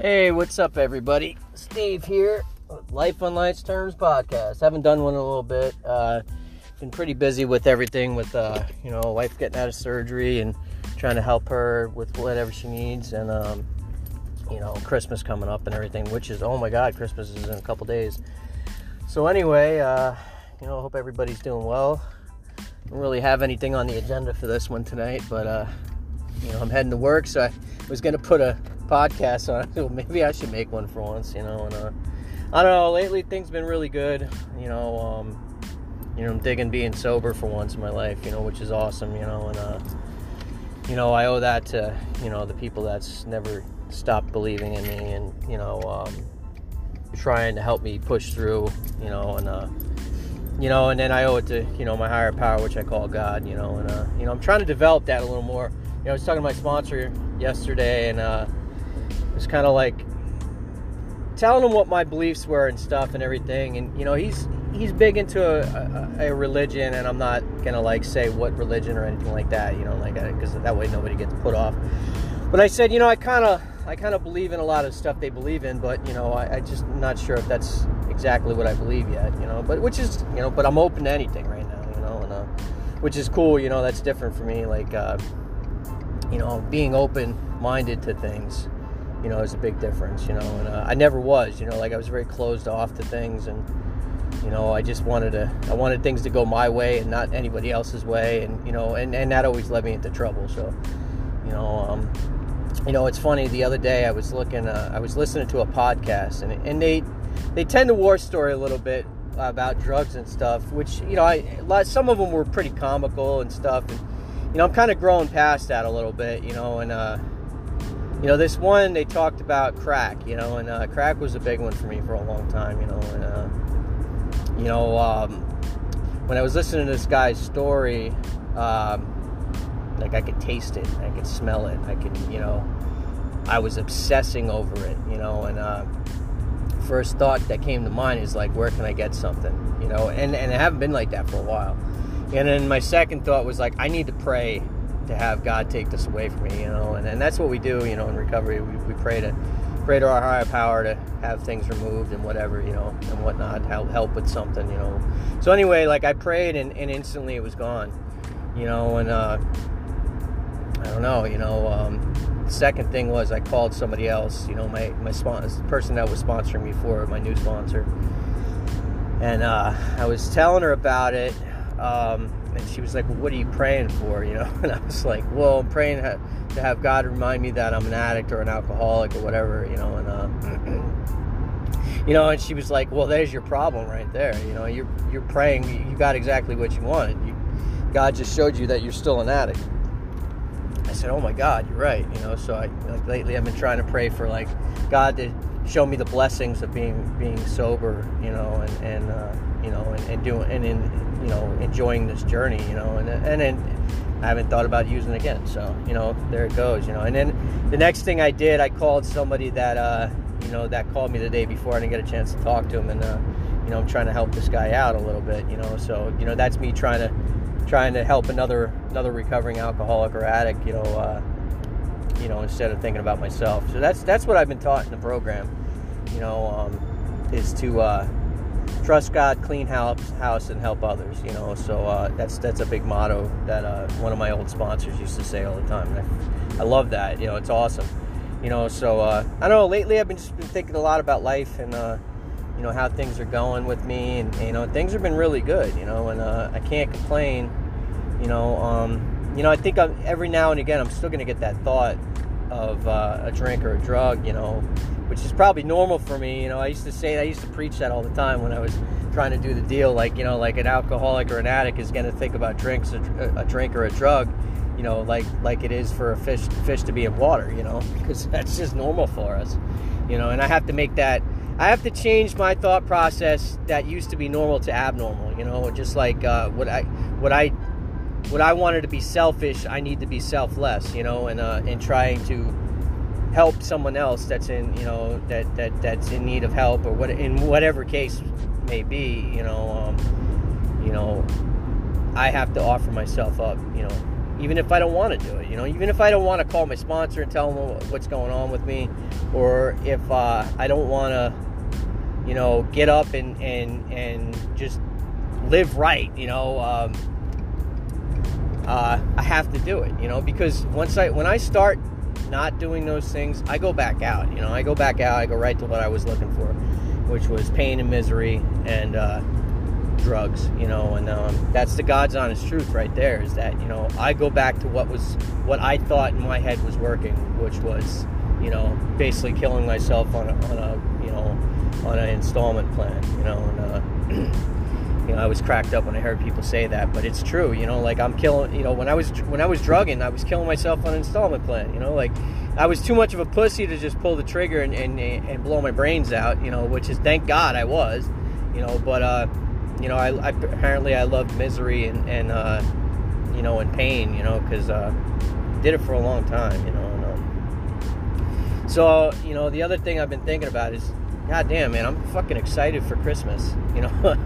Hey, what's up, everybody? Steve here, Life on Life's Terms podcast. Haven't done one in a little bit. Uh, been pretty busy with everything, with uh, you know, wife getting out of surgery and trying to help her with whatever she needs, and um, you know, Christmas coming up and everything. Which is, oh my God, Christmas is in a couple days. So anyway, uh, you know, hope everybody's doing well. Don't really have anything on the agenda for this one tonight, but uh, you know, I'm heading to work, so I was gonna put a podcast on. So maybe I should make one for once, you know. And uh, I don't know. Lately, things been really good. You know, um, you know, I'm digging being sober for once in my life. You know, which is awesome. You know, and uh, you know, I owe that to you know the people that's never stopped believing in me, and you know, um, trying to help me push through. You know, and uh, you know, and then I owe it to you know my higher power, which I call God. You know, and uh, you know, I'm trying to develop that a little more. You know, I was talking to my sponsor yesterday, and uh, was kind of like telling him what my beliefs were and stuff and everything. And you know, he's he's big into a, a, a religion, and I'm not gonna like say what religion or anything like that. You know, like because that way nobody gets put off. But I said, you know, I kind of I kind of believe in a lot of stuff they believe in, but you know, I, I just not sure if that's exactly what I believe yet. You know, but which is you know, but I'm open to anything right now. You know, and uh, which is cool. You know, that's different for me. Like. Uh, you know, being open minded to things you know, is a big difference, you know. And uh, I never was, you know, like I was very closed off to things, and you know, I just wanted to, I wanted things to go my way and not anybody else's way, and you know, and and that always led me into trouble. So, you know, um, you know, it's funny. The other day I was looking, uh, I was listening to a podcast, and and they they tend to war story a little bit about drugs and stuff, which you know, I some of them were pretty comical and stuff, and you know, I'm kind of growing past that a little bit, you know, and uh you know, this one they talked about crack, you know, and uh, crack was a big one for me for a long time, you know, and uh, you know, um, when I was listening to this guy's story, um, like I could taste it, I could smell it, I could, you know, I was obsessing over it, you know, and uh, first thought that came to mind is like, where can I get something, you know, and and I haven't been like that for a while, and then my second thought was like, I need to pray to have God take this away from me, you know, and, and that's what we do, you know, in recovery. We, we pray to pray to our higher power to have things removed and whatever, you know, and whatnot, help help with something, you know. So anyway, like I prayed and, and instantly it was gone, you know, and uh, I don't know, you know. Um, second thing was I called somebody else, you know, my my sponsor, the person that was sponsoring me for my new sponsor, and uh, I was telling her about it. Um, and she was like, well, "What are you praying for?" You know, and I was like, "Well, I'm praying to have God remind me that I'm an addict or an alcoholic or whatever." You know, and uh, you know, and she was like, "Well, there's your problem right there. You know, you're you're praying, you got exactly what you wanted. You, God just showed you that you're still an addict." I said, "Oh my God, you're right." You know, so I like lately I've been trying to pray for like God to show me the blessings of being being sober. You know, and and uh, you know, and, and doing and in you know enjoying this journey you know and and then I haven't thought about using it again so you know there it goes you know and then the next thing I did I called somebody that uh, you know that called me the day before I didn't get a chance to talk to him and uh, you know I'm trying to help this guy out a little bit you know so you know that's me trying to trying to help another another recovering alcoholic or addict you know uh, you know instead of thinking about myself so that's that's what I've been taught in the program you know um, is to uh, trust God, clean house, house, and help others. You know, so uh, that's that's a big motto that uh, one of my old sponsors used to say all the time. I, I, love that. You know, it's awesome. You know, so uh, I don't know. Lately, I've been just been thinking a lot about life and uh, you know how things are going with me, and you know things have been really good. You know, and uh, I can't complain. You know, um, you know I think I'm, every now and again I'm still going to get that thought of uh, a drink or a drug. You know, which is probably normal for me. You know, I used to say, I used to preach that all the time when I was trying to do the deal. Like, you know, like an alcoholic or an addict is going to think about drinks, a, a, drink or a drug, you know, like like it is for a fish fish to be in water. You know, because that's just normal for us. You know, and I have to make that. I have to change my thought process that used to be normal to abnormal. You know, just like uh, what I what I what I wanted to be selfish, I need to be selfless. You know, and uh, and trying to help someone else that's in you know that that that's in need of help or what in whatever case may be you know um, you know I have to offer myself up you know even if I don't want to do it. You know, even if I don't want to call my sponsor and tell them what's going on with me, or if uh, I don't want to, you know, get up and and and just live right. You know, um, uh, I have to do it. You know, because once I when I start not doing those things, I go back out. You know, I go back out. I go right to what I was looking for, which was pain and misery and. Uh, drugs, you know, and um, that's the God's honest truth right there. Is that you know I go back to what was what I thought in my head was working, which was you know basically killing myself on a, on a you know on an installment plan, you know, and uh, you know I was cracked up when I heard people say that, but it's true, you know, like I'm killing, you know, when I was when I was drugging, I was killing myself on an installment plan, you know, like. I was too much of a pussy to just pull the trigger and, and, and blow my brains out, you know, which is thank God I was, you know, but uh, you know, I, I apparently I love misery and, and uh, you know, and pain, you know, because uh, did it for a long time, you know. And, um, so, you know, the other thing I've been thinking about is, God damn, man, I'm fucking excited for Christmas. You know,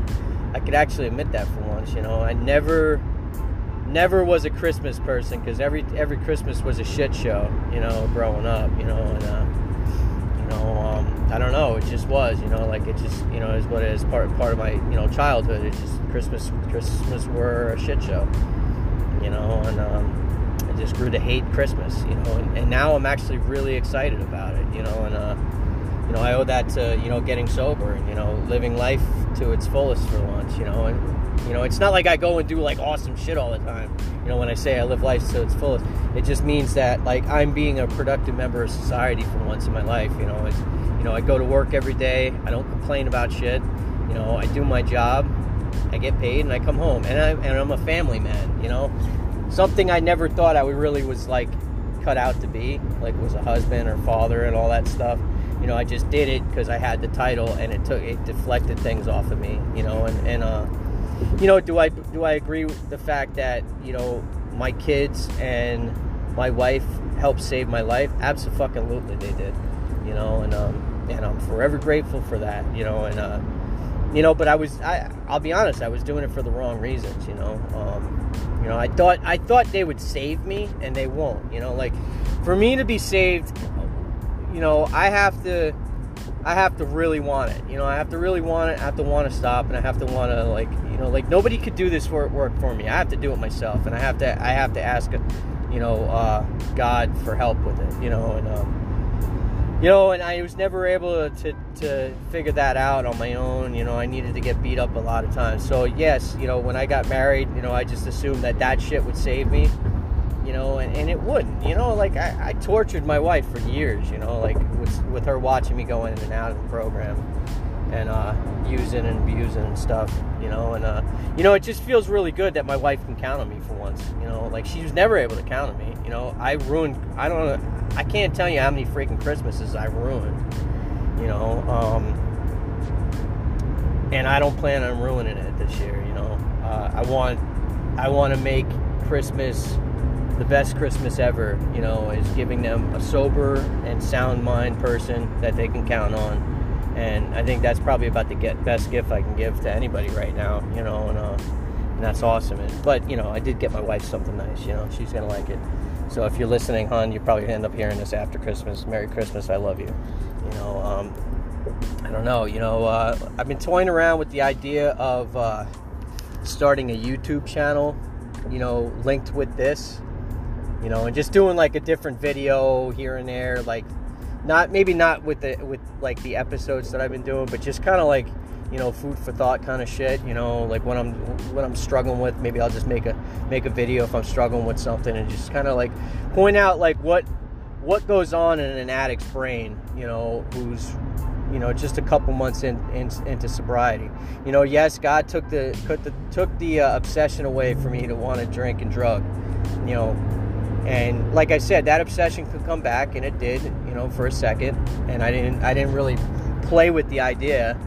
I could actually admit that for once. You know, I never, never was a Christmas person because every every Christmas was a shit show. You know, growing up. You know, and uh, you know. Um, I don't know. It just was, you know, like it just, you know, is what it is part part of my, you know, childhood. It's just Christmas, Christmas were a shit show, you know, and um, I just grew to hate Christmas, you know, and, and now I'm actually really excited about it, you know, and uh, you know, I owe that to you know getting sober and you know living life to its fullest for once, you know, and you know, it's not like I go and do like awesome shit all the time. You know, when I say I live life to its fullest, it just means that like I'm being a productive member of society for once in my life. You know, it's you know, I go to work every day. I don't complain about shit. You know, I do my job. I get paid and I come home. And, I, and I'm a family man, you know. Something I never thought I really was like cut out to be, like was a husband or father and all that stuff. You know, I just did it because I had the title and it took it deflected things off of me, you know, and, and uh you know, do I do I agree with the fact that, you know, my kids and my wife helped save my life? Absolutely they did. You know, and um and I'm forever grateful for that. You know, and uh, you know, but I was I I'll be honest, I was doing it for the wrong reasons. You know, um, you know, I thought I thought they would save me, and they won't. You know, like for me to be saved, you know, I have to. I have to really want it. You know, I have to really want it. I have to want to stop, and I have to want to like, you know, like nobody could do this work work for me. I have to do it myself, and I have to I have to ask, you know, uh, God for help with it. You know, and um, you know, and I was never able to, to figure that out on my own. You know, I needed to get beat up a lot of times. So, yes, you know, when I got married, you know, I just assumed that that shit would save me, you know, and, and it wouldn't. You know, like I, I tortured my wife for years, you know, like with, with her watching me go in and out of the program and uh, using and abusing and stuff, you know, and, uh, you know, it just feels really good that my wife can count on me for once, you know, like she was never able to count on me, you know, I ruined, I don't know I can't tell you how many freaking Christmases I ruined. You know, um, and I don't plan on ruining it this year. You know, uh, I want I want to make Christmas the best Christmas ever. You know, is giving them a sober and sound mind person that they can count on. And I think that's probably about the get best gift I can give to anybody right now. You know, and, uh, and that's awesome. And, but you know, I did get my wife something nice. You know, she's gonna like it. So if you're listening, hon, you probably end up hearing this after Christmas. Merry Christmas, I love you. You know, um, I don't know. You know, uh, I've been toying around with the idea of uh, starting a YouTube channel. You know, linked with this. You know, and just doing like a different video here and there, like not maybe not with the with like the episodes that I've been doing, but just kind of like you know food for thought kind of shit you know like when i'm when i'm struggling with maybe i'll just make a make a video if i'm struggling with something and just kind of like point out like what what goes on in an addict's brain you know who's you know just a couple months in, in into sobriety. You know yes god took the took the, took the uh, obsession away from me to want to drink and drug you know and like i said that obsession could come back and it did you know for a second and i didn't i didn't really play with the idea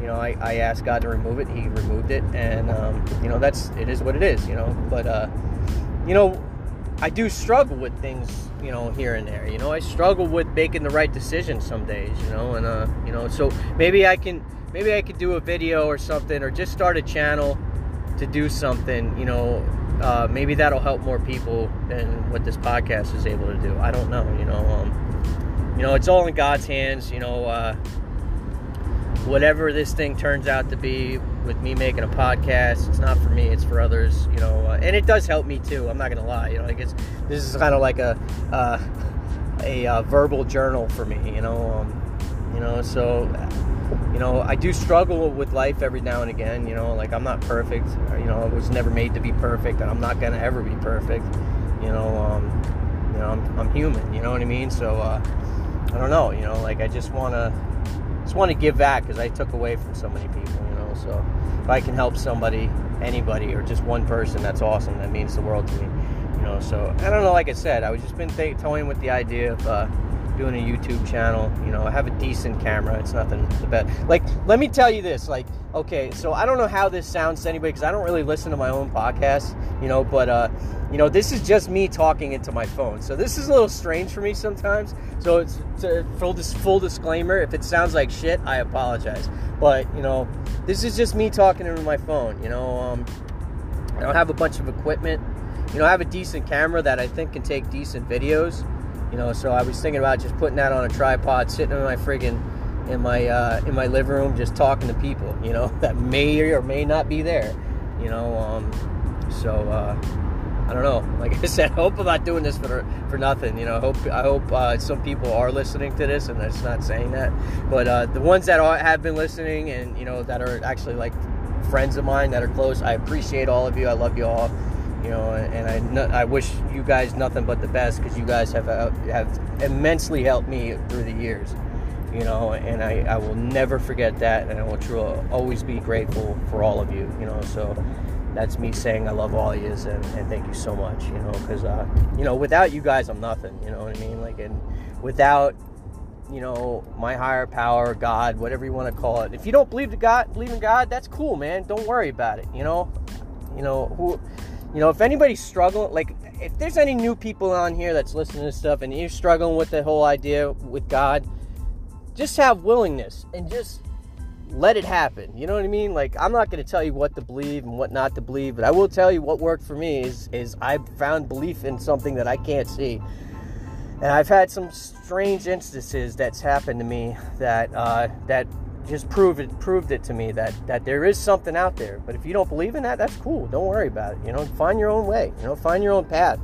you know, I, I asked God to remove it. He removed it, and um, you know that's it is what it is. You know, but uh, you know, I do struggle with things. You know, here and there. You know, I struggle with making the right decision some days. You know, and uh, you know, so maybe I can maybe I could do a video or something, or just start a channel to do something. You know, uh, maybe that'll help more people than what this podcast is able to do. I don't know. You know, um, you know, it's all in God's hands. You know, uh, whatever this thing turns out to be with me making a podcast, it's not for me. It's for others. You know, uh, and it does help me too. I'm not gonna lie. You know, like it's this is kind of like a uh, a uh, verbal journal for me. You know, um, you know, so you know, I do struggle with life every now and again. You know, like I'm not perfect. You know, I was never made to be perfect, and I'm not gonna ever be perfect. You know, um, you know, I'm, I'm, human. You know what I mean? So uh, I don't know. You know, like I just wanna just want to give back because I took away from so many people. You know, so if I can help somebody, anybody, or just one person, that's awesome. That means the world to me. You know, so I don't know. Like I said, I was just been th- toying with the idea of. Uh, doing a YouTube channel. You know, I have a decent camera. It's nothing the best. Like, let me tell you this. Like, okay, so I don't know how this sounds to anybody because I don't really listen to my own podcast. You know, but uh, you know, this is just me talking into my phone. So this is a little strange for me sometimes. So it's to, full this full disclaimer. If it sounds like shit, I apologize. But you know, this is just me talking into my phone. You know, um, I don't have a bunch of equipment. You know, I have a decent camera that I think can take decent videos. You know, so I was thinking about just putting that on a tripod, sitting in my friggin' in my uh, in my living room, just talking to people. You know, that may or may not be there. You know, um, so uh, I don't know. Like I said, I hope I'm not doing this for for nothing. You know, I hope I hope uh, some people are listening to this, and that's not saying that. But uh, the ones that are, have been listening, and you know, that are actually like friends of mine that are close, I appreciate all of you. I love you all you know, and I, I wish you guys nothing but the best because you guys have uh, have immensely helped me through the years, you know, and I, I will never forget that, and I will truly always be grateful for all of you, you know. So that's me saying I love all of you and, and thank you so much, you know, because uh, you know without you guys I'm nothing, you know what I mean? Like, and without you know my higher power, God, whatever you want to call it. If you don't believe in God, believe in God, that's cool, man. Don't worry about it, you know. You know who you know, if anybody's struggling, like if there's any new people on here that's listening to stuff and you're struggling with the whole idea with God, just have willingness and just let it happen. You know what I mean? Like I'm not going to tell you what to believe and what not to believe, but I will tell you what worked for me is is I found belief in something that I can't see. And I've had some strange instances that's happened to me that uh, that just proved it proved it to me that that there is something out there. But if you don't believe in that, that's cool. Don't worry about it. You know, find your own way. You know, find your own path.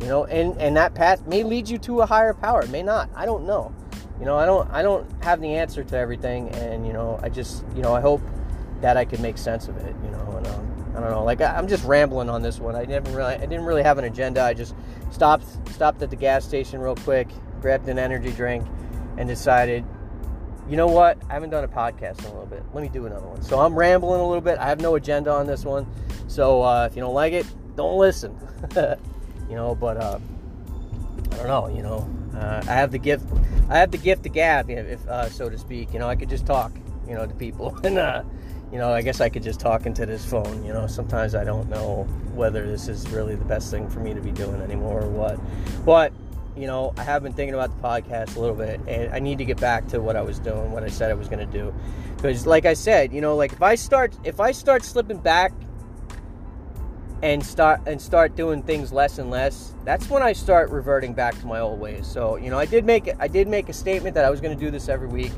You know, and and that path may lead you to a higher power. It may not. I don't know. You know, I don't I don't have the answer to everything, and you know, I just you know I hope that I can make sense of it. You know, and um, I don't know. Like I, am just rambling on this one. I never really I didn't really have an agenda. I just stopped stopped at the gas station real quick, grabbed an energy drink, and decided you know what? I haven't done a podcast in a little bit. Let me do another one. So I'm rambling a little bit. I have no agenda on this one. So uh, if you don't like it, don't listen. you know, but uh, I don't know. You know, uh, I have the gift. I have the gift of gab, if uh, so to speak. You know, I could just talk. You know, to people, and uh, you know, I guess I could just talk into this phone. You know, sometimes I don't know whether this is really the best thing for me to be doing anymore or what. But you know, I have been thinking about the podcast a little bit, and I need to get back to what I was doing, what I said I was going to do, because, like I said, you know, like if I start, if I start slipping back and start and start doing things less and less, that's when I start reverting back to my old ways. So, you know, I did make I did make a statement that I was going to do this every week,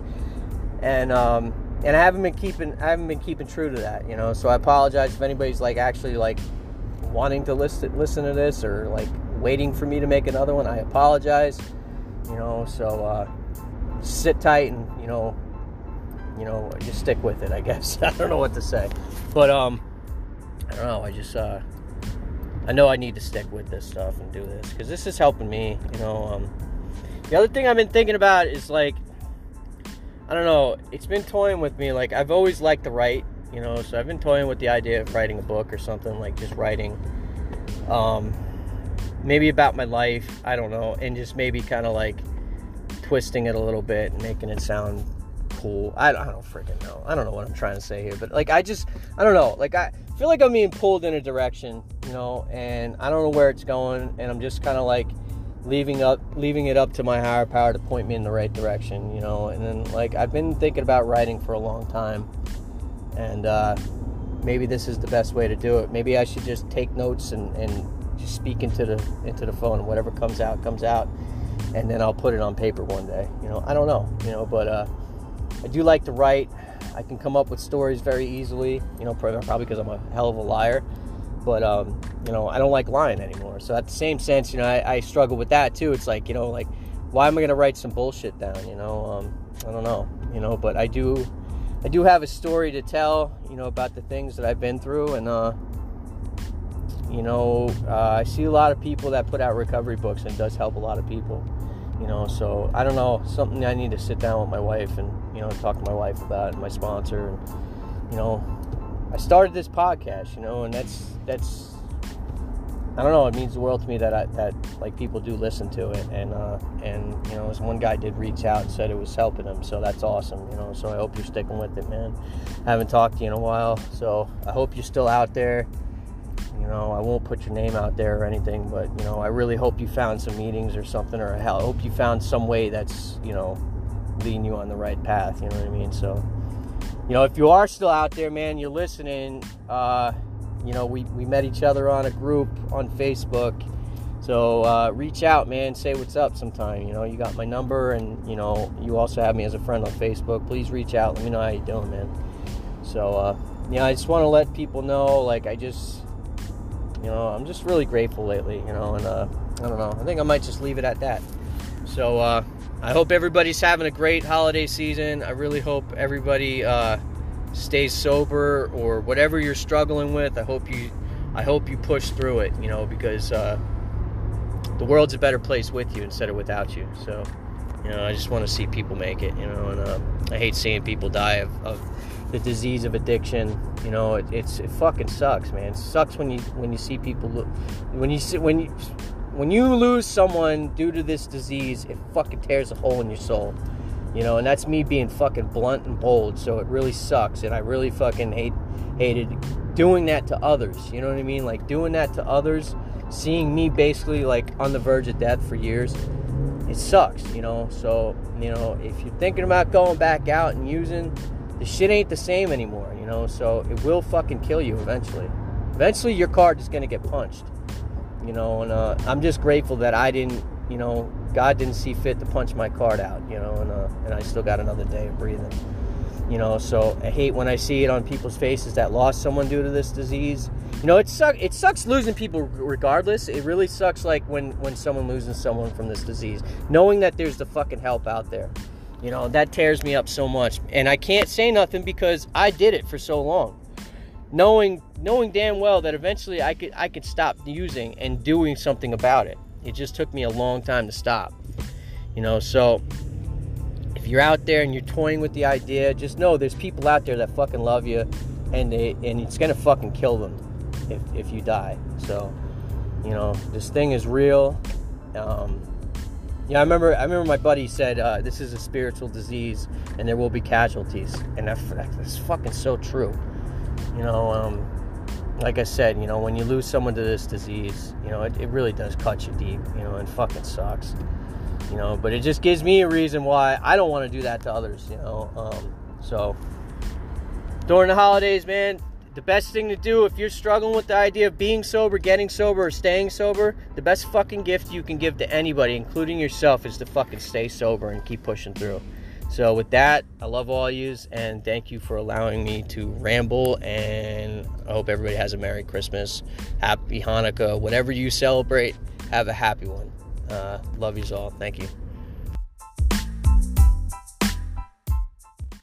and um, and I haven't been keeping I haven't been keeping true to that, you know. So I apologize if anybody's like actually like wanting to listen listen to this or like waiting for me to make another one. I apologize. You know, so uh, sit tight and you know, you know, just stick with it. I guess I don't know what to say, but um, I don't know. I just uh, I know I need to stick with this stuff and do this because this is helping me. You know, um, the other thing I've been thinking about is like, I don't know. It's been toying with me. Like I've always liked to write. You know, so I've been toying with the idea of writing a book or something like just writing. Um, maybe about my life, I don't know, and just maybe kind of like twisting it a little bit and making it sound cool. I, I don't freaking know. I don't know what I'm trying to say here, but like I just I don't know. Like I feel like I'm being pulled in a direction, you know, and I don't know where it's going, and I'm just kind of like leaving up leaving it up to my higher power to point me in the right direction, you know. And then like I've been thinking about writing for a long time, and uh, maybe this is the best way to do it. Maybe I should just take notes and, and just speak into the into the phone. Whatever comes out comes out, and then I'll put it on paper one day. You know, I don't know. You know, but uh, I do like to write. I can come up with stories very easily. You know, probably because I'm a hell of a liar. But um, you know, I don't like lying anymore. So at the same sense, you know, I, I struggle with that too. It's like you know, like why am I gonna write some bullshit down? You know, um, I don't know. You know, but I do. I do have a story to tell, you know, about the things that I've been through, and uh, you know, uh, I see a lot of people that put out recovery books, and it does help a lot of people. You know, so I don't know, something I need to sit down with my wife and you know talk to my wife about, and my sponsor, and you know, I started this podcast, you know, and that's that's I don't know. It means the world to me that I, that like people do listen to it, and uh, and you know, this one guy did reach out and said it was helping him, so that's awesome. You know, so I hope you're sticking with it, man. I haven't talked to you in a while, so I hope you're still out there. You know, I won't put your name out there or anything, but you know, I really hope you found some meetings or something, or I hope you found some way that's you know leading you on the right path. You know what I mean? So, you know, if you are still out there, man, you're listening. Uh, you know, we, we met each other on a group on Facebook. So uh, reach out, man. Say what's up sometime. You know, you got my number, and you know, you also have me as a friend on Facebook. Please reach out. Let me know how you doing, man. So, uh, yeah, I just want to let people know, like, I just, you know, I'm just really grateful lately. You know, and uh, I don't know. I think I might just leave it at that. So, uh, I hope everybody's having a great holiday season. I really hope everybody uh, stay sober or whatever you're struggling with. I hope you, I hope you push through it. You know, because uh, the world's a better place with you instead of without you. So, you know, I just want to see people make it. You know, and uh, I hate seeing people die of, of the disease of addiction. You know, it, it's it fucking sucks, man. It sucks when you when you see people when you see when you when you lose someone due to this disease. It fucking tears a hole in your soul you know, and that's me being fucking blunt and bold. So it really sucks, and I really fucking hate hated doing that to others. You know what I mean? Like doing that to others, seeing me basically like on the verge of death for years. It sucks, you know. So you know, if you're thinking about going back out and using, the shit ain't the same anymore. You know, so it will fucking kill you eventually. Eventually, your card is gonna get punched. You know, and uh, I'm just grateful that I didn't, you know, God didn't see fit to punch my card out, you know, and uh, and I still got another day of breathing, you know. So I hate when I see it on people's faces that lost someone due to this disease. You know, it sucks. It sucks losing people regardless. It really sucks like when when someone loses someone from this disease, knowing that there's the fucking help out there. You know, that tears me up so much, and I can't say nothing because I did it for so long knowing knowing damn well that eventually I could I could stop using and doing something about it. It just took me a long time to stop. You know, so if you're out there and you're toying with the idea, just know there's people out there that fucking love you and they and it's gonna fucking kill them if, if you die. So, you know, this thing is real. Um, yeah, I remember. I remember my buddy said uh, this is a spiritual disease, and there will be casualties, and that, that's fucking so true. You know, um, like I said, you know, when you lose someone to this disease, you know, it, it really does cut you deep, you know, and fucking sucks. You know, but it just gives me a reason why I don't want to do that to others, you know. Um, so during the holidays, man, the best thing to do if you're struggling with the idea of being sober, getting sober, or staying sober, the best fucking gift you can give to anybody, including yourself, is to fucking stay sober and keep pushing through. So, with that, I love all yous and thank you for allowing me to ramble. And I hope everybody has a Merry Christmas, Happy Hanukkah, whatever you celebrate, have a happy one. Uh, love yous all. Thank you.